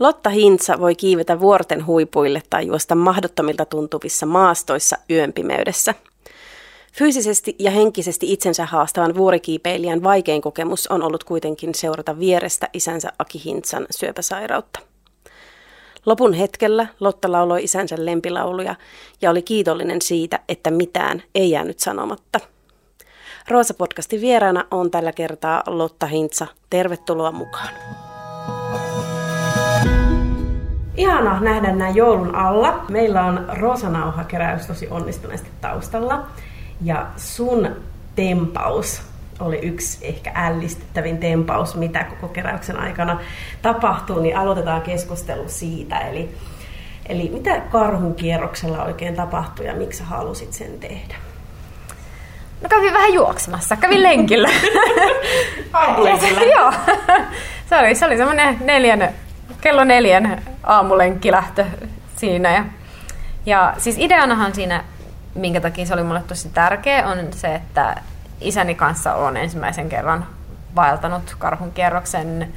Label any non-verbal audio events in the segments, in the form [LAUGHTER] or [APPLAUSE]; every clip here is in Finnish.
Lotta Hintsa voi kiivetä vuorten huipuille tai juosta mahdottomilta tuntuvissa maastoissa yön pimeydessä. Fyysisesti ja henkisesti itsensä haastavan vuorikiipeilijän vaikein kokemus on ollut kuitenkin seurata vierestä isänsä Aki Hintsan syöpäsairautta. Lopun hetkellä Lotta lauloi isänsä lempilauluja ja oli kiitollinen siitä, että mitään ei jäänyt sanomatta. Roosa-podcastin vieraana on tällä kertaa Lotta Hintsa. Tervetuloa mukaan. Ihana nähdä näin joulun alla. Meillä on Roosanauha-keräys tosi onnistuneesti taustalla. Ja sun tempaus oli yksi ehkä ällistyttävin tempaus, mitä koko keräyksen aikana tapahtuu, niin aloitetaan keskustelu siitä. Eli, eli mitä karhun kierroksella oikein tapahtui ja miksi halusit sen tehdä? No kävin vähän juoksemassa, kävin lenkillä. [LAUGHS] [LAUGHS] Joo. Se oli, se oli semmoinen neljän, kello neljän aamulenkkilähtö siinä. Ja, ja siis ideanahan siinä, minkä takia se oli mulle tosi tärkeä, on se, että isäni kanssa olen ensimmäisen kerran vaeltanut karhun kierroksen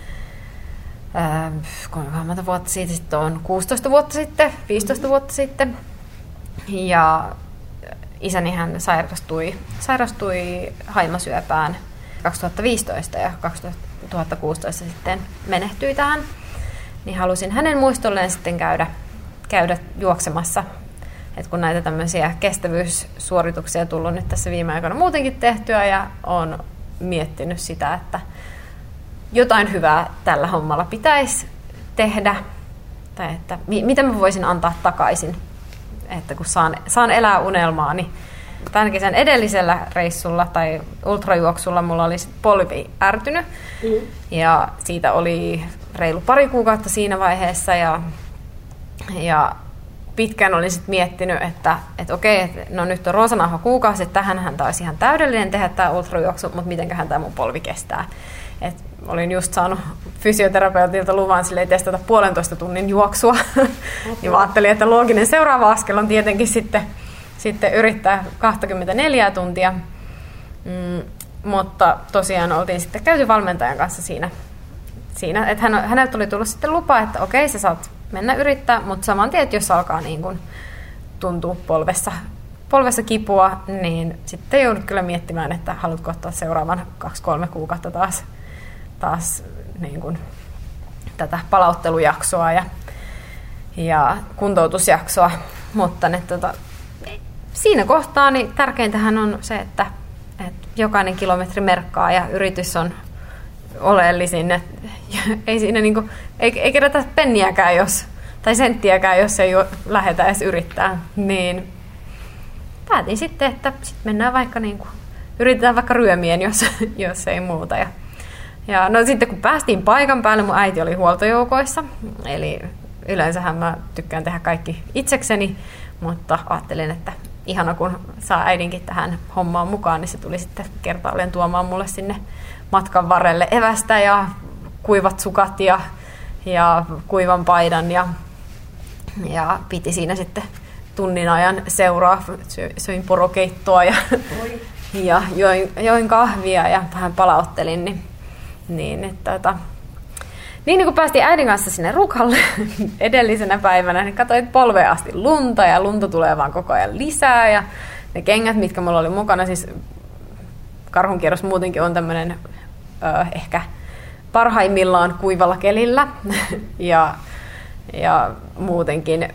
äh, kuinka monta vuotta siitä sitten on, 16 vuotta sitten, 15 vuotta sitten. Ja isäni hän sairastui, sairastui haimasyöpään 2015 ja 2016 sitten menehtyi tähän. Niin halusin hänen muistolleen sitten käydä, käydä juoksemassa. Et kun näitä tämmöisiä kestävyyssuorituksia on tullut nyt tässä viime aikoina muutenkin tehtyä ja on miettinyt sitä, että jotain hyvää tällä hommalla pitäisi tehdä. Tai että mitä mä voisin antaa takaisin että kun saan, saan elää unelmaani. Niin, tai ainakin sen edellisellä reissulla tai ultrajuoksulla mulla oli polvi ärtynyt. Mm. Ja siitä oli reilu pari kuukautta siinä vaiheessa. Ja, ja pitkään olin sitten miettinyt, että, että okei, että no nyt on roosanauha kuukausi, että tähän taisi ihan täydellinen tehdä tämä ultrajuoksu, mutta mitenköhän tämä mun polvi kestää. Et olin just saanut fysioterapeutilta luvan sille testata puolentoista tunnin juoksua. Okay. [LAUGHS] niin ajattelin, että looginen seuraava askel on tietenkin sitten, sitten yrittää 24 tuntia. Mm, mutta tosiaan oltiin sitten käyty valmentajan kanssa siinä, siinä että hän, häneltä tuli tullut sitten lupa, että okei, sä saat mennä yrittää, mutta saman tien, että jos alkaa niin kuin tuntua polvessa, polvessa kipua, niin sitten joudut kyllä miettimään, että haluatko ottaa seuraavan kaksi-kolme kuukautta taas taas niin kuin, tätä palauttelujaksoa ja, ja kuntoutusjaksoa, mutta ne, tota, siinä kohtaa niin tärkeintähän on se, että, että jokainen kilometri merkkaa ja yritys on oleellisin. Et, [LAUGHS] ei siinä niinku, ei, ei kerätä penniäkään, jos, tai senttiäkään, jos ei lähdetä edes yrittää. Niin päätin sitten, että sit mennään vaikka niinku, yritetään vaikka ryömien, jos, [LAUGHS] jos ei muuta. Ja ja no sitten kun päästiin paikan päälle, mun äiti oli huoltojoukoissa, eli yleensähän mä tykkään tehdä kaikki itsekseni, mutta ajattelin, että ihana kun saa äidinkin tähän hommaan mukaan, niin se tuli sitten kertaalleen tuomaan mulle sinne matkan varrelle evästä ja kuivat sukat ja, ja kuivan paidan ja, ja piti siinä sitten tunnin ajan seuraa. Söin porokeittoa ja, ja join, join kahvia ja vähän palauttelin, niin niin, että, että, niin, niin kun päästiin äidin kanssa sinne rukalle [LAUGHS] edellisenä päivänä, niin katsoin polveen asti lunta ja lunta tulee vaan koko ajan lisää ja ne kengät, mitkä mulla oli mukana, siis karhunkierros muutenkin on tämmöinen ehkä parhaimmillaan kuivalla kelillä. [LAUGHS] Ja, ja muutenkin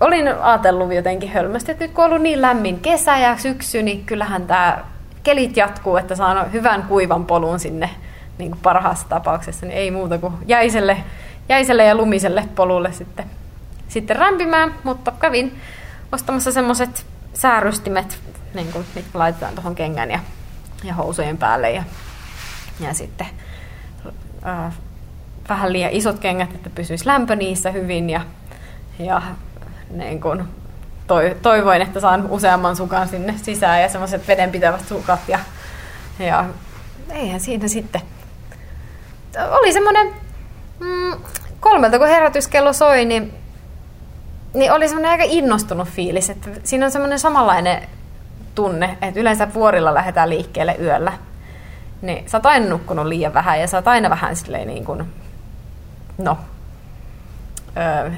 olin ajatellut jotenkin hölmästi, että nyt kun on ollut niin lämmin kesä ja syksy, niin kyllähän tämä kelit jatkuu, että saan hyvän kuivan polun sinne niin kuin parhaassa tapauksessa, niin ei muuta kuin jäiselle, jäiselle ja lumiselle polulle sitten, sitten rämpimään, mutta kävin ostamassa semmoiset säärystimet, niin kuin, mitkä laitetaan tuohon kengän ja, ja housujen päälle ja, ja sitten äh, vähän liian isot kengät, että pysyisi lämpö niissä hyvin ja, ja niin kuin, toi, toivoin, että saan useamman sukan sinne sisään ja semmoiset vedenpitävät sukat ja, ja eihän siinä sitten oli semmoinen mm, kolmelta, kun herätyskello soi, niin, niin oli semmoinen aika innostunut fiilis. Että siinä on semmoinen samanlainen tunne, että yleensä vuorilla lähdetään liikkeelle yöllä. Niin sä oot aina nukkunut liian vähän ja sä oot aina vähän silleen niin kuin, no, ö,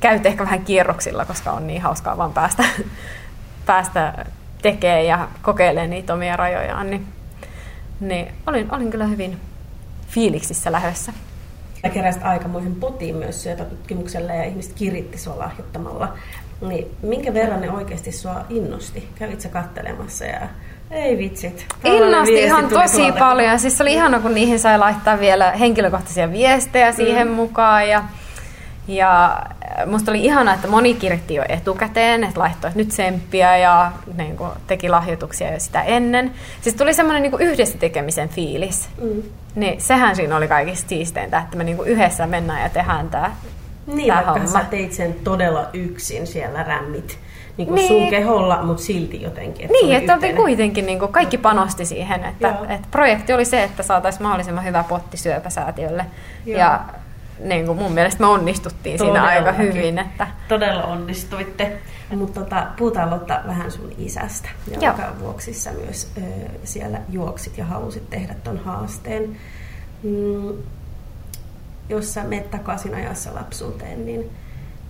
käyt ehkä vähän kierroksilla, koska on niin hauskaa vaan päästä, [LAUGHS] päästä tekemään ja kokeilemaan niitä omia rajojaan, niin, niin olin, olin kyllä hyvin fiiliksissä lähdössä. Ja keräsit aikamoisen potiin myös syöpätutkimukselle ja ihmiset kiritti sua lahjoittamalla. Niin minkä verran ne oikeasti sua innosti? Kävit sä kattelemassa ja ei vitsit. Innosti ihan tosi tuolta. paljon. Siis oli ihana, kun niihin sai laittaa vielä henkilökohtaisia viestejä siihen mm. mukaan. Ja, ja musta oli ihana, että moni kirjoitti jo etukäteen, että laittoi nyt tsemppiä ja niin kuin, teki lahjoituksia jo sitä ennen. Siis tuli semmoinen niin yhdessä tekemisen fiilis. Mm. Niin sehän siinä oli kaikista siisteintä, että me niin kuin yhdessä mennään ja tehdään tämä Niin, vaikka homma. sä teit sen todella yksin siellä rämmit niin kuin niin. sun keholla, mutta silti jotenkin. Että niin, että oli kuitenkin niin kuin kaikki panosti siihen, että, että projekti oli se, että saataisiin mahdollisimman hyvä potti syöpäsäätiölle. Joo. Ja niin kuin mun mielestä me onnistuttiin Todellakin. siinä aika hyvin. Että... Todella onnistuitte. Mutta tota, puhutaan Lotta vähän sun isästä, jonka Joo. vuoksi sä myös ö, siellä juoksit ja halusit tehdä ton haasteen. Mm, jos sä menet takaisin ajassa lapsuuteen, niin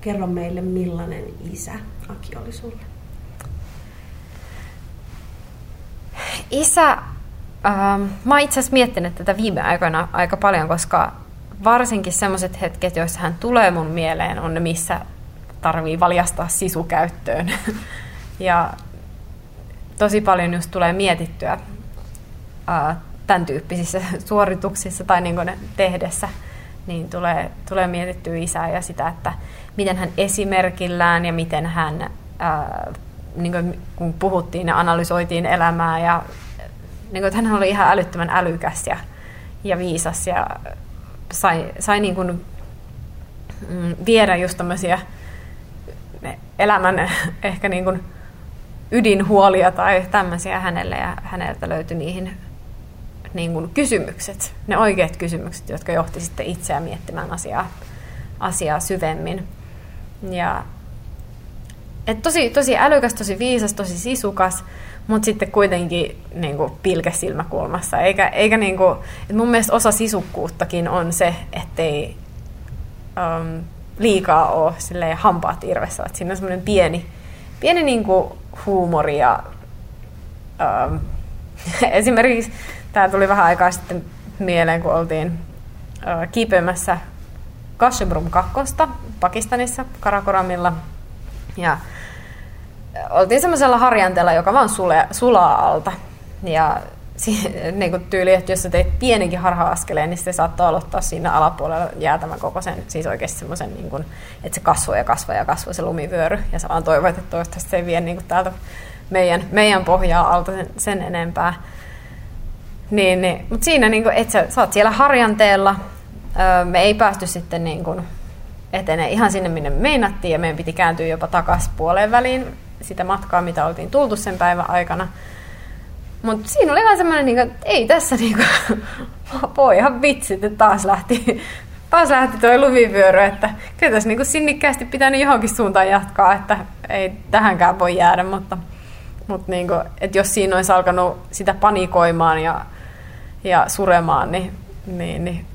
kerro meille millainen isä Aki oli sulle. Isä, ähm, mä itse asiassa miettinyt tätä viime aikoina aika paljon, koska varsinkin sellaiset hetket, joissa hän tulee mun mieleen, on ne, missä tarvii valjastaa sisu käyttöön. [LAUGHS] ja tosi paljon just tulee mietittyä ää, tämän tyyppisissä [LAUGHS] suorituksissa tai niin ne tehdessä, niin tulee, tulee mietittyä isää ja sitä, että miten hän esimerkillään ja miten hän, ää, niin kuin kun puhuttiin ja analysoitiin elämää ja niin kuin, että hän oli ihan älyttömän älykäs ja, ja viisas ja sai, sai niin kuin, mm, viedä just tämmöisiä elämän ehkä niin kuin ydinhuolia tai tämmöisiä hänelle ja häneltä löytyi niihin niin kuin kysymykset, ne oikeat kysymykset, jotka johti sitten itseä miettimään asiaa, asiaa syvemmin. Ja, et tosi, tosi älykäs, tosi viisas, tosi sisukas, mutta sitten kuitenkin niin kuin pilkäs silmäkulmassa. Eikä, eikä niin kuin, et mun mielestä osa sisukkuuttakin on se, ettei um, liikaa ole silleen hampaat irvessä. Että siinä on semmoinen pieni, pieni niin kuin huumori ja um, [LAUGHS] esimerkiksi tämä tuli vähän aikaa sitten mieleen, kun oltiin kiipeämässä Kashebrum 2 Pakistanissa Karakoramilla. Ja oltiin semmoisella harjanteella, joka vaan sule, sulaa alta. Ja [LAUGHS] niin kuin tyyli, että jos sä pienenkin harha-askeleen, niin se saattaa aloittaa siinä alapuolella jäätämän koko sen, siis oikeasti semmoisen, niin kuin, että se kasvaa ja kasvaa ja kasvaa se lumivyöry. Ja sä vaan toivot, että toivottavasti se ei vie niin kuin täältä meidän, meidän pohjaa alta sen, sen enempää. Niin, niin. Mutta siinä, niin kuin, että sä, sä oot siellä harjanteella, me ei päästy sitten niin kuin etenee ihan sinne, minne me meinattiin, ja meidän piti kääntyä jopa takaisin puoleen väliin sitä matkaa, mitä oltiin tultu sen päivän aikana. Mutta siinä oli vähän semmoinen, niin että ei tässä niin kuin, [LAUGHS] voi ihan vitsi, että taas lähti, [LAUGHS] taas lähti toi lumivyöry, että kyllä tässä niin sinnikkäästi pitää niin johonkin suuntaan jatkaa, että ei tähänkään voi jäädä, mutta, mutta niin kuin, että jos siinä olisi alkanut sitä panikoimaan ja, ja suremaan, niin, niin, niin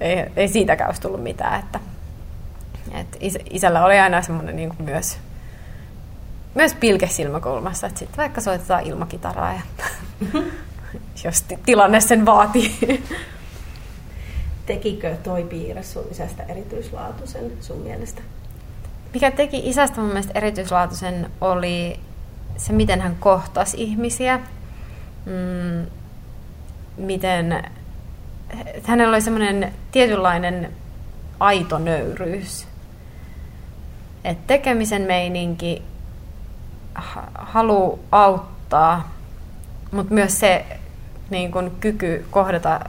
ei, ei siitäkään olisi tullut mitään. Että, et is, isällä oli aina semmoinen niin kuin myös, myös pilke silmäkulmassa, että sitten vaikka soitetaan ilmakitaraa, ja, [LAUGHS] jos tilanne sen vaatii. Tekikö toi piirre sun isästä erityislaatuisen sun mielestä? Mikä teki isästä mun mielestä erityislaatuisen oli se, miten hän kohtasi ihmisiä. Mm, miten hänellä oli semmoinen tietynlainen aito nöyryys. Et tekemisen meininki, halu auttaa, mutta myös se niin kun, kyky kohdata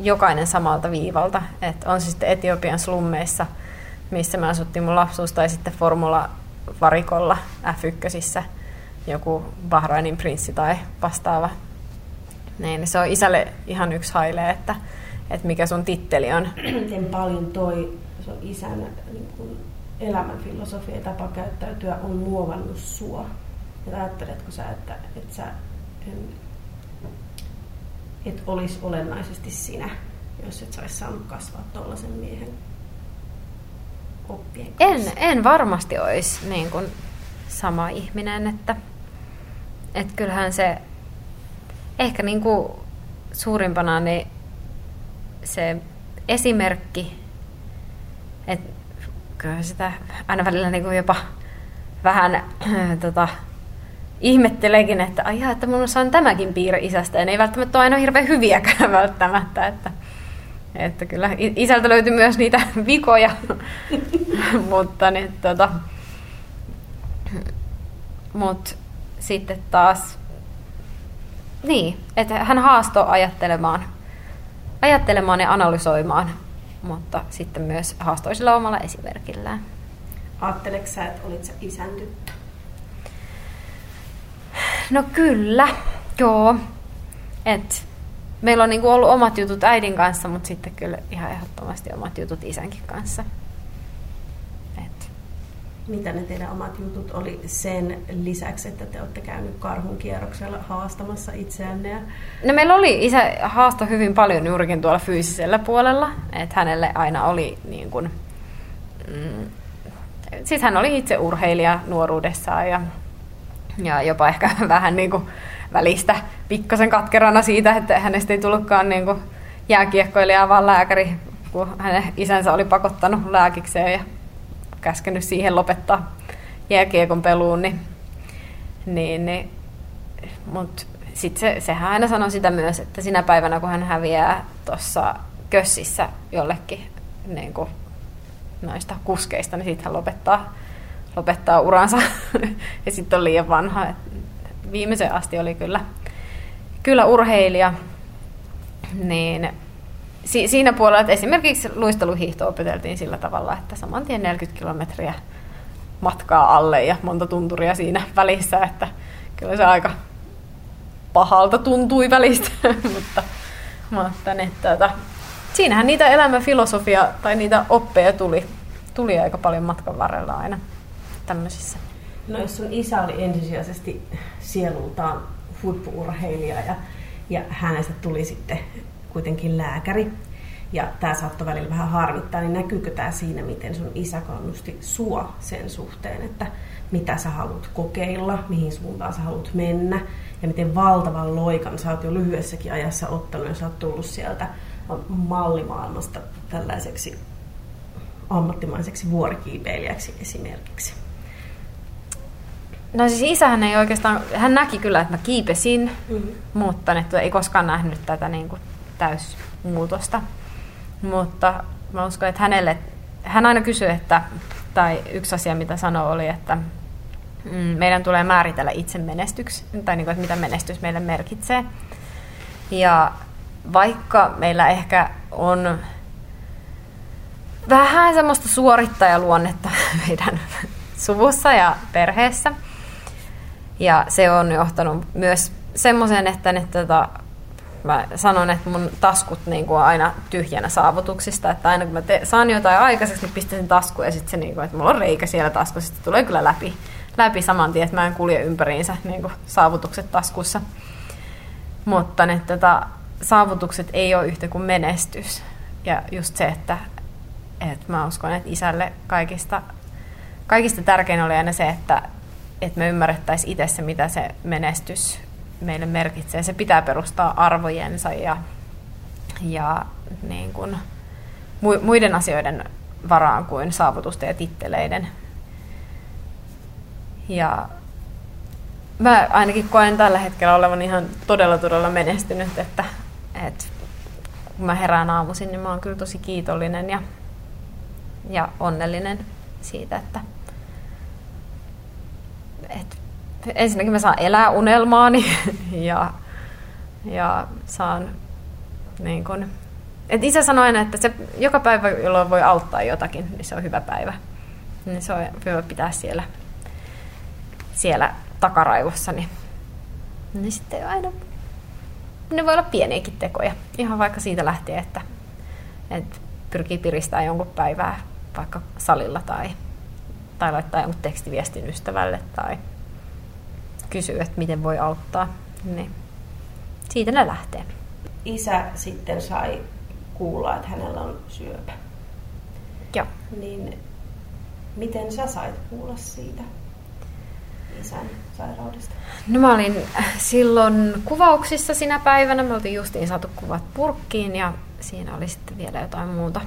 jokainen samalta viivalta. Et on se sitten Etiopian slummeissa, missä mä asuttiin mun lapsuus, tai sitten Formula-varikolla F1, joku Bahrainin prinssi tai vastaava niin, se on isälle ihan yksi haile, että, että mikä sun titteli on. Miten paljon toi se on isän niin kuin elämänfilosofia ja tapa käyttäytyä on muovannut sua? Ja ajatteletko sä, että, että sä et olisi olennaisesti sinä, jos et saisi saanut kasvaa tuollaisen miehen? oppien En, en varmasti olisi niin kuin sama ihminen, että, että kyllähän se ehkä niin kuin suurimpana niin se esimerkki, että kyllä sitä aina välillä niin kuin jopa vähän äh, [CLEARS THROAT] tota, ihmetteleekin, että ajaa, että minulla on tämäkin piirre isästä, ja ne ei välttämättä ole aina hirveän hyviäkään [LAUGHS] välttämättä, että, että kyllä isältä löytyy myös niitä [LAUGHS] vikoja, [LAUGHS] mutta niin, tota, mut sitten taas, niin, että hän haastoi ajattelemaan, ajattelemaan ja analysoimaan, mutta sitten myös haastoi sillä omalla esimerkillään. Ajatteleksä sä, että olit sä isän tyttö? No kyllä, joo. Et meillä on niinku ollut omat jutut äidin kanssa, mutta sitten kyllä ihan ehdottomasti omat jutut isänkin kanssa. Mitä ne teidän omat jutut oli sen lisäksi, että te olette käynyt karhun kierroksella haastamassa itseänne? No meillä oli isä haasto hyvin paljon juurikin tuolla fyysisellä puolella, että hänelle aina oli niin kuin, mm, siis hän oli itse urheilija nuoruudessaan ja ja jopa ehkä [LAUGHS] vähän niin kuin välistä pikkasen katkerana siitä, että hänestä ei tullutkaan niin kuin jääkiekkoilija, vaan lääkäri, kun hänen isänsä oli pakottanut lääkikseen ja käskenyt siihen lopettaa jääkiekon peluun, niin, niin, niin mutta sitten se, sehän aina sanoi sitä myös, että sinä päivänä, kun hän häviää tuossa kössissä jollekin niin kuin noista kuskeista, niin sitten hän lopettaa lopettaa uransa [LAUGHS] ja sitten on liian vanha. Et viimeisen asti oli kyllä, kyllä urheilija. Niin si- siinä puolella, että esimerkiksi luisteluhiihto opeteltiin sillä tavalla, että saman tien 40 kilometriä matkaa alle ja monta tunturia siinä välissä, että kyllä se aika pahalta tuntui välistä, [LAUGHS] mutta, mutta ne, tuota, siinähän niitä elämänfilosofia tai niitä oppeja tuli, tuli aika paljon matkan varrella aina tämmöisissä? No jos sun isä oli ensisijaisesti sielultaan huippuurheilija ja, ja hänestä tuli sitten kuitenkin lääkäri, ja tämä saattoi välillä vähän harmittaa, niin näkyykö tämä siinä, miten sun isä kannusti sua sen suhteen, että mitä sä haluat kokeilla, mihin suuntaan sä haluat mennä, ja miten valtavan loikan sä oot jo lyhyessäkin ajassa ottanut, ja sä oot tullut sieltä mallimaailmasta tällaiseksi ammattimaiseksi vuorikiipeilijäksi esimerkiksi. No siis isähän ei oikeastaan, hän näki kyllä, että mä kiipesin, mm-hmm. mutta ei koskaan nähnyt tätä niin kuin täysmuutosta. Mutta mä uskon, että hänelle, hän aina kysyi, että, tai yksi asia mitä sanoi oli, että mm, meidän tulee määritellä itse menestyksi, tai niin kuin, että mitä menestys meille merkitsee. Ja vaikka meillä ehkä on vähän semmoista suorittajaluonnetta [LAUGHS] meidän suvussa ja perheessä, ja se on johtanut myös semmoiseen, että ne, tota, mä sanon, että mun taskut niin kuin on aina tyhjänä saavutuksista, että aina kun mä te, saan jotain aikaiseksi, niin pistän sen tasku ja sitten se, niin kuin, että mulla on reikä siellä taskussa, sitten tulee kyllä läpi, läpi saman tien, että mä en kulje ympäriinsä niin kuin saavutukset taskussa. Mutta ne tota, saavutukset ei ole yhtä kuin menestys. Ja just se, että, että mä uskon, että isälle kaikista, kaikista tärkein oli aina se, että että me ymmärrettäisiin itse se, mitä se menestys meille merkitsee. Se pitää perustaa arvojensa ja, ja niin kuin muiden asioiden varaan kuin saavutusten ja titteleiden. Ja mä ainakin koen tällä hetkellä olevan ihan todella todella menestynyt, että, että kun mä herään aamuisin, niin mä oon kyllä tosi kiitollinen ja, ja onnellinen siitä, että et, ensinnäkin mä saan elää unelmaani [LAUGHS] ja, ja saan niin kun, et isä sanoi aina, että se joka päivä, jolloin voi auttaa jotakin, niin se on hyvä päivä. Niin se on hyvä pitää siellä, siellä takaraivossa. Niin, niin sitten aina, ne voi olla pieniäkin tekoja. Ihan vaikka siitä lähtien, että, että pyrkii piristämään jonkun päivää vaikka salilla tai tai laittaa jonkun tekstiviestin ystävälle tai kysyä, että miten voi auttaa. Niin siitä ne lähtee. Isä sitten sai kuulla, että hänellä on syöpä. Joo. Niin Miten sä sait kuulla siitä isän sairaudesta? No mä olin silloin kuvauksissa sinä päivänä. Me oltiin justiin saatu kuvat purkkiin ja siinä oli sitten vielä jotain muuta.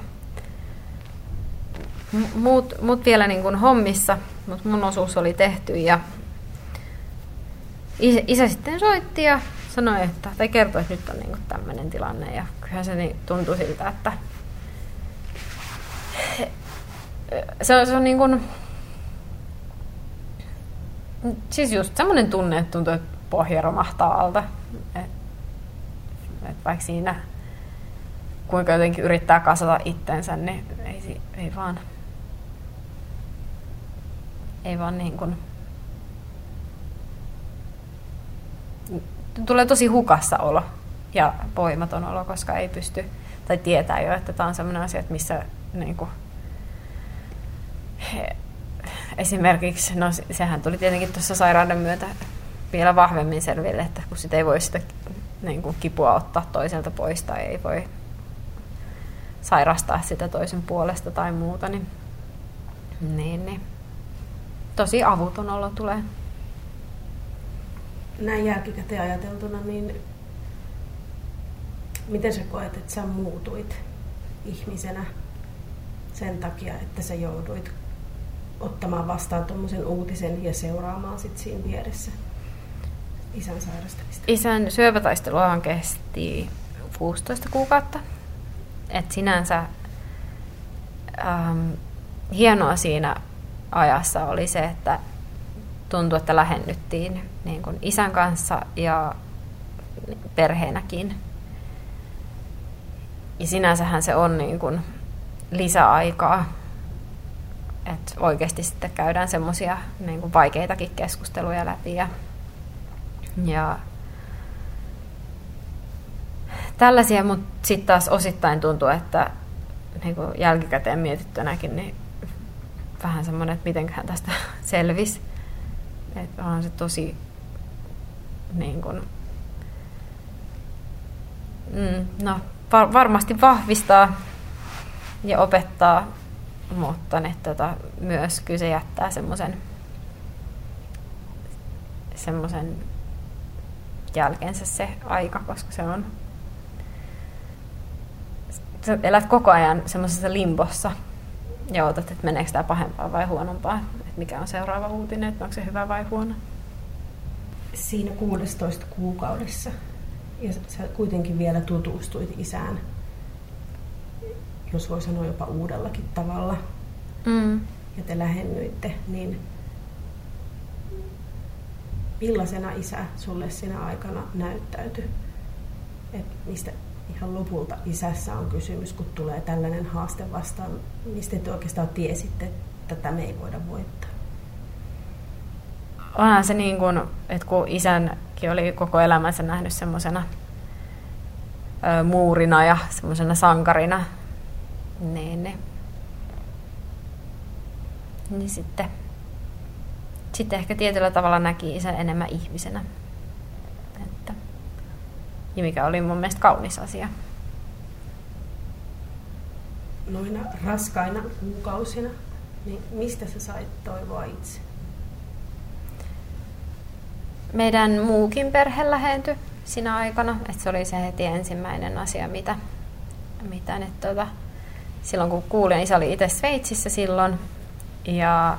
Muut, muut vielä niin kuin hommissa, mutta mun osuus oli tehty ja isä, isä sitten soitti ja sanoi, että, tai kertoi, että nyt on niin tämmöinen tilanne ja kyllähän se niin tuntui siltä, että se on, se on niin kuin, siis just semmoinen tunne, että tuntuu, että pohja romahtaa alta. Et, et vaikka siinä kuinka jotenkin yrittää kasata itsensä, niin ei, ei vaan, ei vaan niin kuin, tulee tosi hukassa olo ja voimaton olo, koska ei pysty, tai tietää jo, että tämä on sellainen asia, että missä niin kuin, he, esimerkiksi, no sehän tuli tietenkin tuossa sairauden myötä vielä vahvemmin selville, että kun sitä ei voi sitä niin kuin kipua ottaa toiselta pois tai ei voi sairastaa sitä toisen puolesta tai muuta, niin, niin, niin tosi avuton olo tulee. Näin jälkikäteen ajateltuna, niin miten sä koet, että sä muutuit ihmisenä sen takia, että sä jouduit ottamaan vastaan tuommoisen uutisen ja seuraamaan sit siinä vieressä isän sairastamista? Isän syöpätaistelua kesti 16 kuukautta. Et sinänsä ähm, hienoa siinä ajassa oli se, että tuntui, että lähennyttiin niin kuin isän kanssa ja perheenäkin. Ja sinänsähän se on niin kuin lisäaikaa että oikeasti sitten käydään semmoisia niin vaikeitakin keskusteluja läpi. Ja, ja tällaisia, mutta sitten taas osittain tuntuu, että niin kuin jälkikäteen mietittynäkin, niin vähän semmoinen, että mitenköhän tästä [LAUGHS] selvisi. Että on se tosi niin kuin, mm, no, var, varmasti vahvistaa ja opettaa mutta ne, tota, myös kyllä se jättää semmoisen semmoisen jälkeensä se aika, koska se on sä elät koko ajan semmoisessa limbossa ja odotat, että meneekö tämä pahempaa vai huonompaa, että mikä on seuraava uutinen, että onko se hyvä vai huono. Siinä 16 kuukaudessa ja sä kuitenkin vielä tutustuit isään jos voi sanoa jopa uudellakin tavalla, mm. ja te lähennyitte, niin millaisena isä sulle sinä aikana näyttäytyi? Et mistä ihan lopulta isässä on kysymys, kun tulee tällainen haaste vastaan, mistä te oikeastaan tiesitte, että tätä me ei voida voittaa? Onhan se niin kuin, että kun isänkin oli koko elämänsä nähnyt semmoisena muurina ja semmoisena sankarina, niin, niin, niin sitten, sitten ehkä tietyllä tavalla näki isän enemmän ihmisenä. Ja mikä oli mun mielestä kaunis asia. Noina raskaina kuukausina, niin mistä sä sait toivoa itse? Meidän muukin perhe lähentyi siinä aikana, että se oli se heti ensimmäinen asia, mitä, mitä ne tuota, silloin kun kuulin, isä oli itse Sveitsissä silloin ja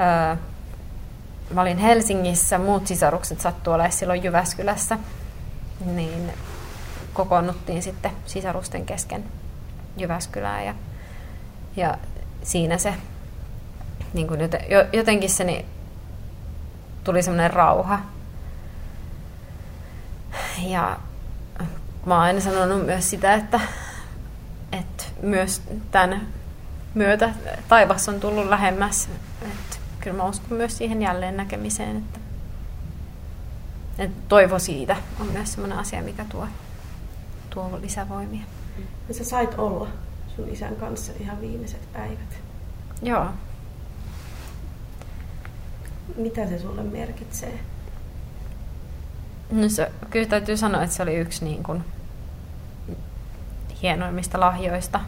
öö, mä olin Helsingissä, muut sisarukset sattu olemaan silloin Jyväskylässä, niin kokoonnuttiin sitten sisarusten kesken Jyväskylään ja, ja siinä se niin kuin jotenkin se niin, tuli semmoinen rauha. Ja mä oon aina sanonut myös sitä, että että myös tämän myötä taivas on tullut lähemmäs. Että kyllä mä uskon myös siihen jälleen näkemiseen, että, että toivo siitä on myös sellainen asia, mikä tuo, tuo lisävoimia. Ja sä sait olla sun isän kanssa ihan viimeiset päivät. Joo. Mitä se sulle merkitsee? No se, kyllä täytyy sanoa, että se oli yksi niin kuin hienoimmista lahjoista.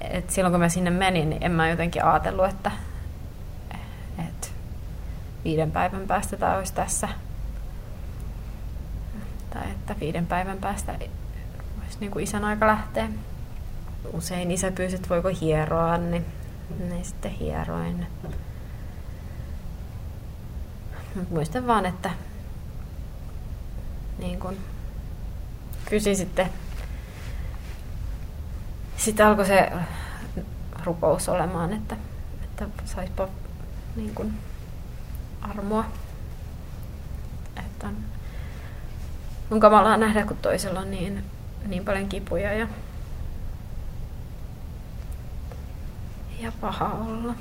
et silloin kun mä sinne menin, niin en mä jotenkin ajatellut, että, että viiden päivän päästä tämä olisi tässä. Että viiden päivän päästä olisi niin kuin isän aika lähteä. Usein isä pyysi, että voiko hieroa, niin, niin sitten hieroin. Mut muistan vaan, että niin kun kysyi sitten, sitten alkoi se rukous olemaan, että, että saispa niin kun armoa. Että on, on kamalaa nähdä, kun toisella on niin, niin paljon kipuja ja, ja paha olla.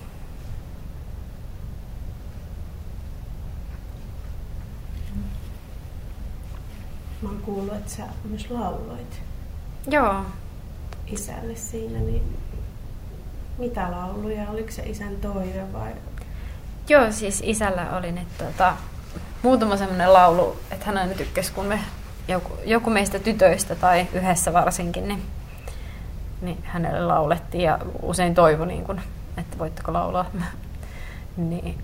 Mä oon kuullut, että sä myös lauloit Joo. isälle siinä, niin mitä lauluja? Oliko se isän toive vai? Joo, siis isällä oli nyt tota, muutama semmoinen laulu, että hän aina tykkäsi, kun me joku, joku meistä tytöistä tai yhdessä varsinkin, niin, niin hänelle laulettiin ja usein toivoi, niin kun, että voitteko laulaa. [LAUGHS] niin,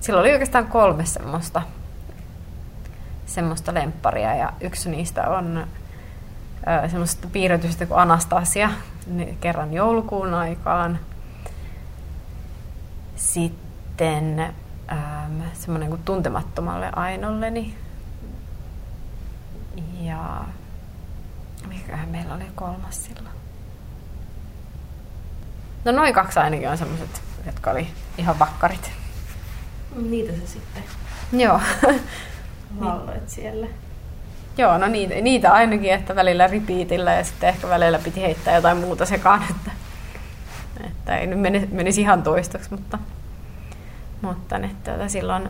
silloin oli oikeastaan kolme semmoista semmoista lempparia ja yksi niistä on semmoista piirretystä kuin Anastasia niin kerran joulukuun aikaan. Sitten ähm, semmoinen kuin Tuntemattomalle Ainolleni. Ja mikähän meillä oli kolmas silloin? No noin kaksi ainakin on semmoiset, jotka oli ihan vakkarit. Niitä se sitten Joo. [LAUGHS] lauloit siellä. Joo, no niitä, niitä ainakin, että välillä ripiitillä ja sitten ehkä välillä piti heittää jotain muuta sekaan, että, että ei nyt menisi, menisi ihan toistoksi, mutta, mutta ne, tuota, silloin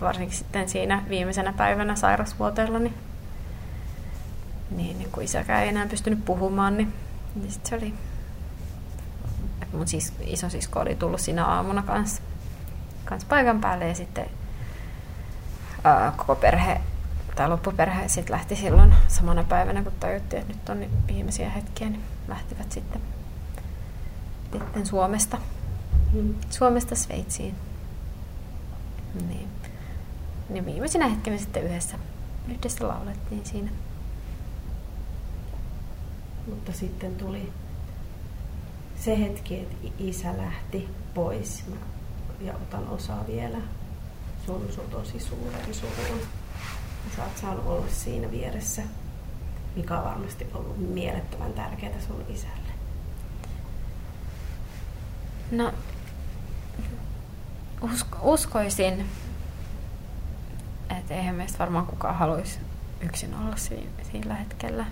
varsinkin sitten siinä viimeisenä päivänä sairasvuoteella, niin, niin, niin kun isäkään ei enää pystynyt puhumaan, niin, niin sitten se oli, että mun sis, isosisko oli tullut siinä aamuna kanssa, kanssa paikan päälle ja sitten ää, koko perhe tai loppuperhe sitten lähti silloin samana päivänä, kun tajuttiin, että nyt on viimeisiä hetkiä, niin lähtivät sitten, sitten Suomesta, Mm. Suomesta Sveitsiin. Niin. niin viimeisinä hetkinä sitten yhdessä, yhdessä laulettiin siinä. Mutta sitten tuli se hetki, että isä lähti pois ja otan osaa vielä sun, sun tosi suuren suruun. Ja Sä oot saanut olla siinä vieressä, mikä on varmasti ollut mielettömän tärkeää sun isälle. No, usko, uskoisin, että eihän meistä varmaan kukaan haluaisi yksin olla siinä, sillä hetkellä.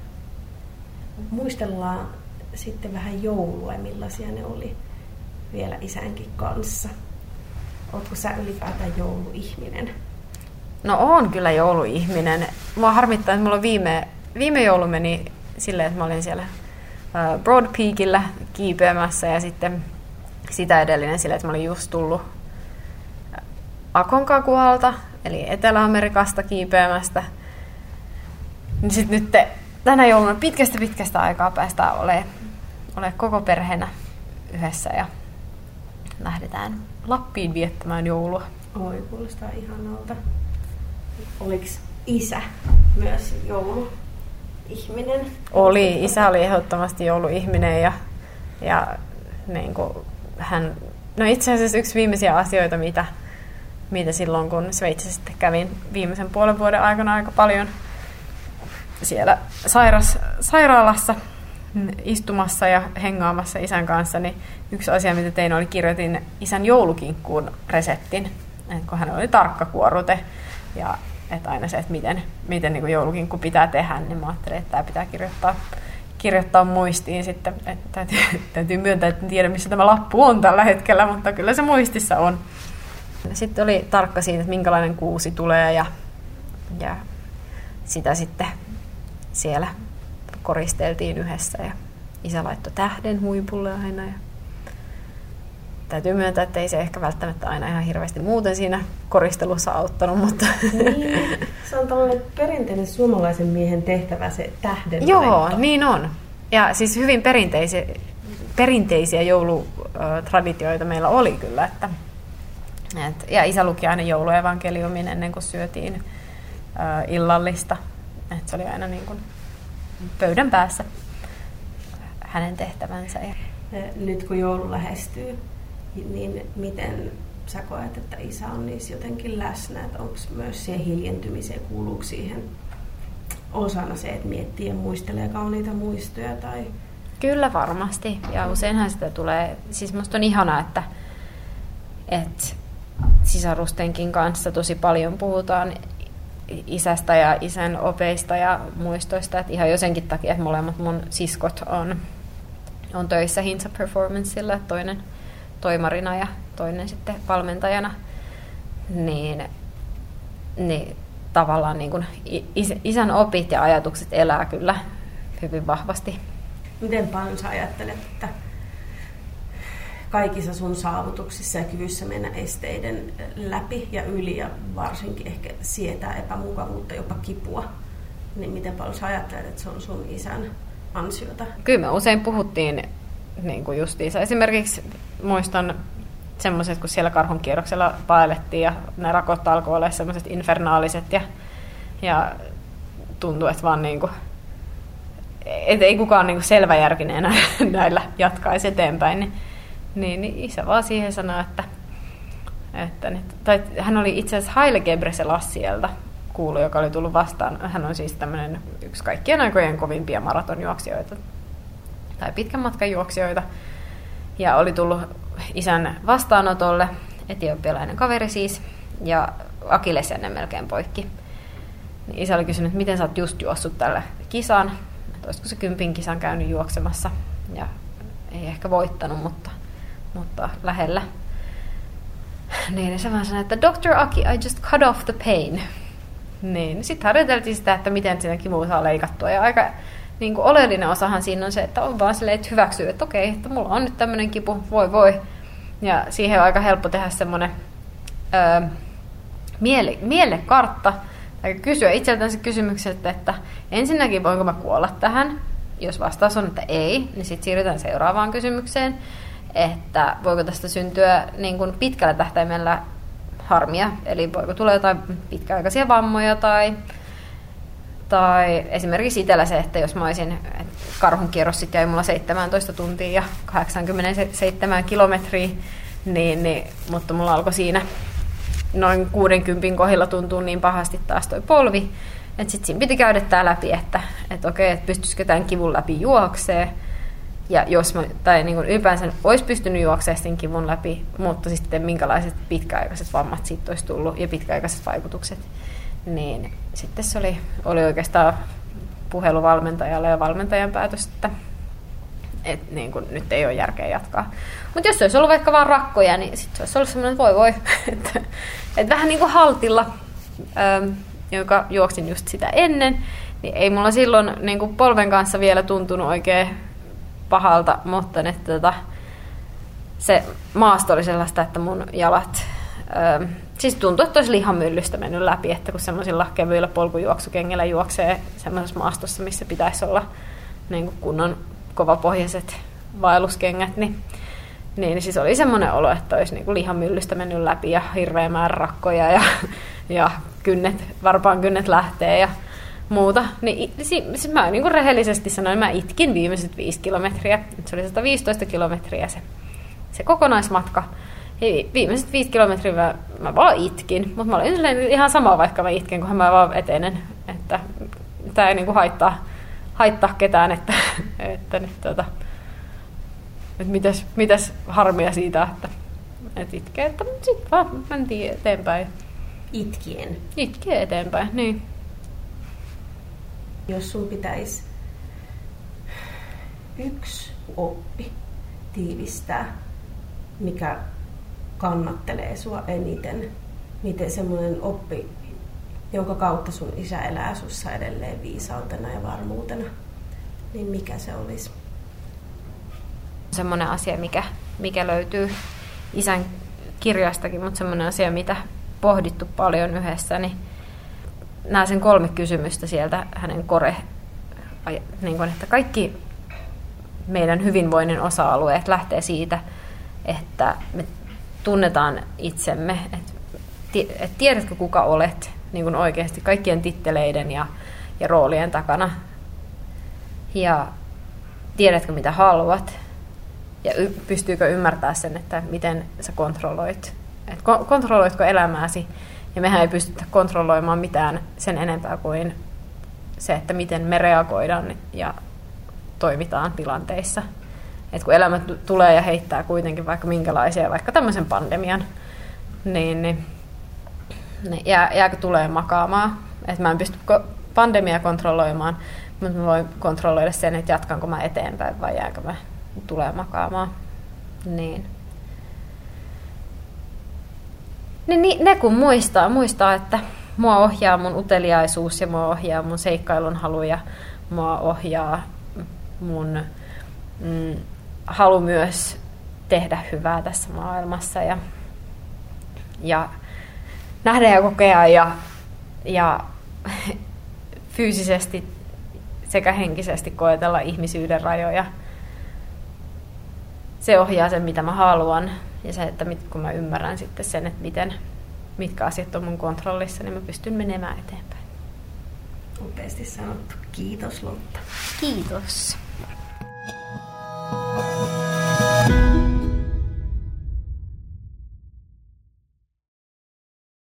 Muistellaan sitten vähän joulua millaisia ne oli vielä isänkin kanssa. Ootko sä ylipäätään jouluihminen? No on kyllä jouluihminen. Mua harmittaa, että mulla viime, viime joulu meni silleen, että mä olin siellä Broad Peakillä kiipeämässä ja sitten sitä edellinen silleen, että mä olin just tullut Akonkakualta, eli Etelä-Amerikasta kiipeämästä. Niin sitten nyt te, tänä jouluna pitkästä pitkästä aikaa päästään olemaan, olemaan koko perheenä yhdessä ja lähdetään Lappiin viettämään joulua. Oi, kuulostaa ihanalta. Oliks isä myös jouluihminen? Oli, isä oli ehdottomasti jouluihminen ja, ja niin kuin hän, no itse asiassa yksi viimeisiä asioita, mitä, mitä silloin kun Sveitsissä sitten kävin viimeisen puolen vuoden aikana aika paljon siellä sairas, sairaalassa istumassa ja hengaamassa isän kanssa, niin yksi asia, mitä tein, oli kirjoitin isän joulukinkkuun reseptin, kun hän oli tarkka kuorute ja että aina se, että miten, miten niin joulukinkku pitää tehdä, niin mä ajattelin, että tämä pitää kirjoittaa, kirjoittaa muistiin sitten. Että täytyy, [LAUGHS] täytyy myöntää, että en tiedä, missä tämä lappu on tällä hetkellä, mutta kyllä se muistissa on. Sitten oli tarkka siitä, että minkälainen kuusi tulee ja, ja sitä sitten siellä koristeltiin yhdessä ja isä laittoi tähden huipulle aina. Ja täytyy myöntää, että ei se ehkä välttämättä aina ihan hirveästi muuten siinä koristelussa auttanut, mutta Niin, [LAUGHS] se on tällainen perinteinen suomalaisen miehen tehtävä se tähden joo, laitto. niin on. ja siis hyvin perinteisiä, perinteisiä joulutraditioita meillä oli kyllä. Että, et, ja isä luki aina jouluevankeliumin ennen kuin syötiin ä, illallista. Et se oli aina niin kuin pöydän päässä hänen tehtävänsä. Nyt kun joulu lähestyy, niin miten sä koet, että isä on niissä jotenkin läsnä? Onko myös siihen hiljentymiseen, kuuluuko siihen osana se, että miettii ja muistelee kauniita muistoja? Tai... Kyllä varmasti. Ja useinhan sitä tulee, siis musta on ihanaa, että, että sisarustenkin kanssa tosi paljon puhutaan isästä ja isän opeista ja muistoista. Että ihan jo senkin takia, että molemmat mun siskot on, on töissä Hinsa Performanceilla, toinen toimarina ja toinen sitten valmentajana. Niin, niin tavallaan niin kuin isän opit ja ajatukset elää kyllä hyvin vahvasti. Miten paljon sä ajattelet, että kaikissa sun saavutuksissa ja kyvyssä mennä esteiden läpi ja yli ja varsinkin ehkä sietää epämukavuutta, jopa kipua, niin miten paljon sä ajattelet, että se on sun isän ansiota? Kyllä me usein puhuttiin niin kuin justiinsa. Esimerkiksi muistan semmoiset, kun siellä karhun kierroksella paelettiin ja ne rakot alkoi olla semmoiset infernaaliset ja, ja tuntui, että vaan niin kuin, et ei kukaan niin selväjärkineenä [LAUGHS] näillä jatkaisi eteenpäin, niin, niin, niin isä vaan siihen sanoi, että, että ne, tai hän oli itse asiassa Haile Gebrselassilta kuulu, joka oli tullut vastaan. Hän on siis tämmöinen yksi kaikkien aikojen kovimpia maratonjuoksijoita tai pitkän matkan juoksijoita. Ja oli tullut isän vastaanotolle, etiopialainen kaveri siis, ja akillesjänne melkein poikki. Niin isä oli kysynyt, miten sä oot just juossut tälle kisan, että olisiko se kympin kisan käynyt juoksemassa. Ja ei ehkä voittanut, mutta, mutta lähellä. Niin se vaan sanoi, että Dr. Aki, I just cut off the pain. Niin, sitten harjoiteltiin sitä, että miten siinä kivua saa leikattua. Ja aika niin kuin oleellinen osahan siinä on se, että on vaan silleen, että hyväksyy, että okei, että mulla on nyt tämmöinen kipu, voi voi. Ja siihen on aika helppo tehdä semmoinen öö, miele, mielekartta, tai kysyä itseltänsä kysymykset, että ensinnäkin voinko mä kuolla tähän, jos vastaus on, että ei, niin sitten siirrytään seuraavaan kysymykseen, että voiko tästä syntyä niin kuin pitkällä tähtäimellä harmia, eli voiko tulla jotain pitkäaikaisia vammoja tai tai esimerkiksi itsellä se, että jos mä olisin, karhun kierros sitten jäi mulla 17 tuntia ja 87 kilometriä, niin, niin, mutta mulla alkoi siinä noin 60 kohdilla tuntuu niin pahasti taas toi polvi, että sitten siinä piti käydä tämä läpi, että, että okei, että pystyisikö tämän kivun läpi juoksee, ja jos mä, tai niin kuin ylipäänsä olisi pystynyt juoksemaan sen kivun läpi, mutta sitten minkälaiset pitkäaikaiset vammat siitä olisi tullut ja pitkäaikaiset vaikutukset niin sitten se oli, oli oikeastaan puhelu valmentajalle ja valmentajan päätös, että et niin kun, nyt ei ole järkeä jatkaa. Mutta jos se olisi ollut vaikka vain rakkoja, niin sitten se olisi ollut semmoinen, että voi voi. [LAUGHS] että et vähän niin kuin haltilla, ähm, joka juoksin just sitä ennen, niin ei mulla silloin niin kuin polven kanssa vielä tuntunut oikein pahalta, mutta että, tota, se maasto oli sellaista, että mun jalat ähm, Siis tuntuu, että olisi lihamyllystä mennyt läpi, että kun semmoisilla kevyillä polkujuoksukengillä juoksee semmoisessa maastossa, missä pitäisi olla niin kuin kunnon kovapohjaiset vaelluskengät, niin, niin siis oli semmoinen olo, että olisi niin kuin lihamyllystä mennyt läpi ja hirveä määrä rakkoja ja, ja kynnet, varpaan kynnet lähtee ja muuta. Niin, siis mä niin kuin rehellisesti sanoin, mä itkin viimeiset viisi kilometriä. Se oli 115 kilometriä se, se kokonaismatka. Hei, viimeiset viisi kilometriä mä, mä vaan itkin, mutta mä olin ihan sama, vaikka mä itken, kunhan mä vaan etenen. Että tämä ei niinku haittaa, haittaa ketään, että, [LAUGHS] että nyt, tota, että mitäs, mitäs harmia siitä, että, että itkee, että sitten vaan mentiin eteenpäin. Itkien? Itkien eteenpäin, niin. Jos sun pitäisi yksi oppi tiivistää, mikä kannattelee sua eniten? Miten semmoinen oppi, jonka kautta sun isä elää sussa edelleen viisautena ja varmuutena, niin mikä se olisi? Semmoinen asia, mikä, mikä löytyy isän kirjastakin, mutta semmoinen asia, mitä pohdittu paljon yhdessä, niin nämä sen kolme kysymystä sieltä hänen kore, niin kuin, että kaikki meidän hyvinvoinnin osa-alueet lähtee siitä, että me tunnetaan itsemme, että et tiedätkö kuka olet niin kuin oikeasti kaikkien titteleiden ja, ja roolien takana. Ja tiedätkö mitä haluat ja y- pystyykö ymmärtää sen, että miten sä kontrolloit. Et ko- kontrolloitko elämääsi ja mehän ei pystytä kontrolloimaan mitään sen enempää kuin se, että miten me reagoidaan ja toimitaan tilanteissa. Et kun elämä tulee ja heittää kuitenkin vaikka minkälaisia, vaikka tämmöisen pandemian, niin, niin, niin jää, jääkö tulee makaamaan. Et mä en pysty pandemia kontrolloimaan, mutta mä voin kontrolloida sen, että jatkanko mä eteenpäin vai jääkö mä tulee makaamaan. Niin. Niin, niin ne kun muistaa, muistaa, että mua ohjaa mun uteliaisuus ja mua ohjaa mun seikkailun halu ja mua ohjaa mun mm, halu myös tehdä hyvää tässä maailmassa ja, ja nähdä ja kokea ja, ja [LAUGHS] fyysisesti sekä henkisesti koetella ihmisyyden rajoja. Se ohjaa sen, mitä mä haluan ja se, että mit, kun mä ymmärrän sitten sen, että miten, mitkä asiat on mun kontrollissa, niin mä pystyn menemään eteenpäin. Upeasti sanottu. Kiitos Lotta. Kiitos.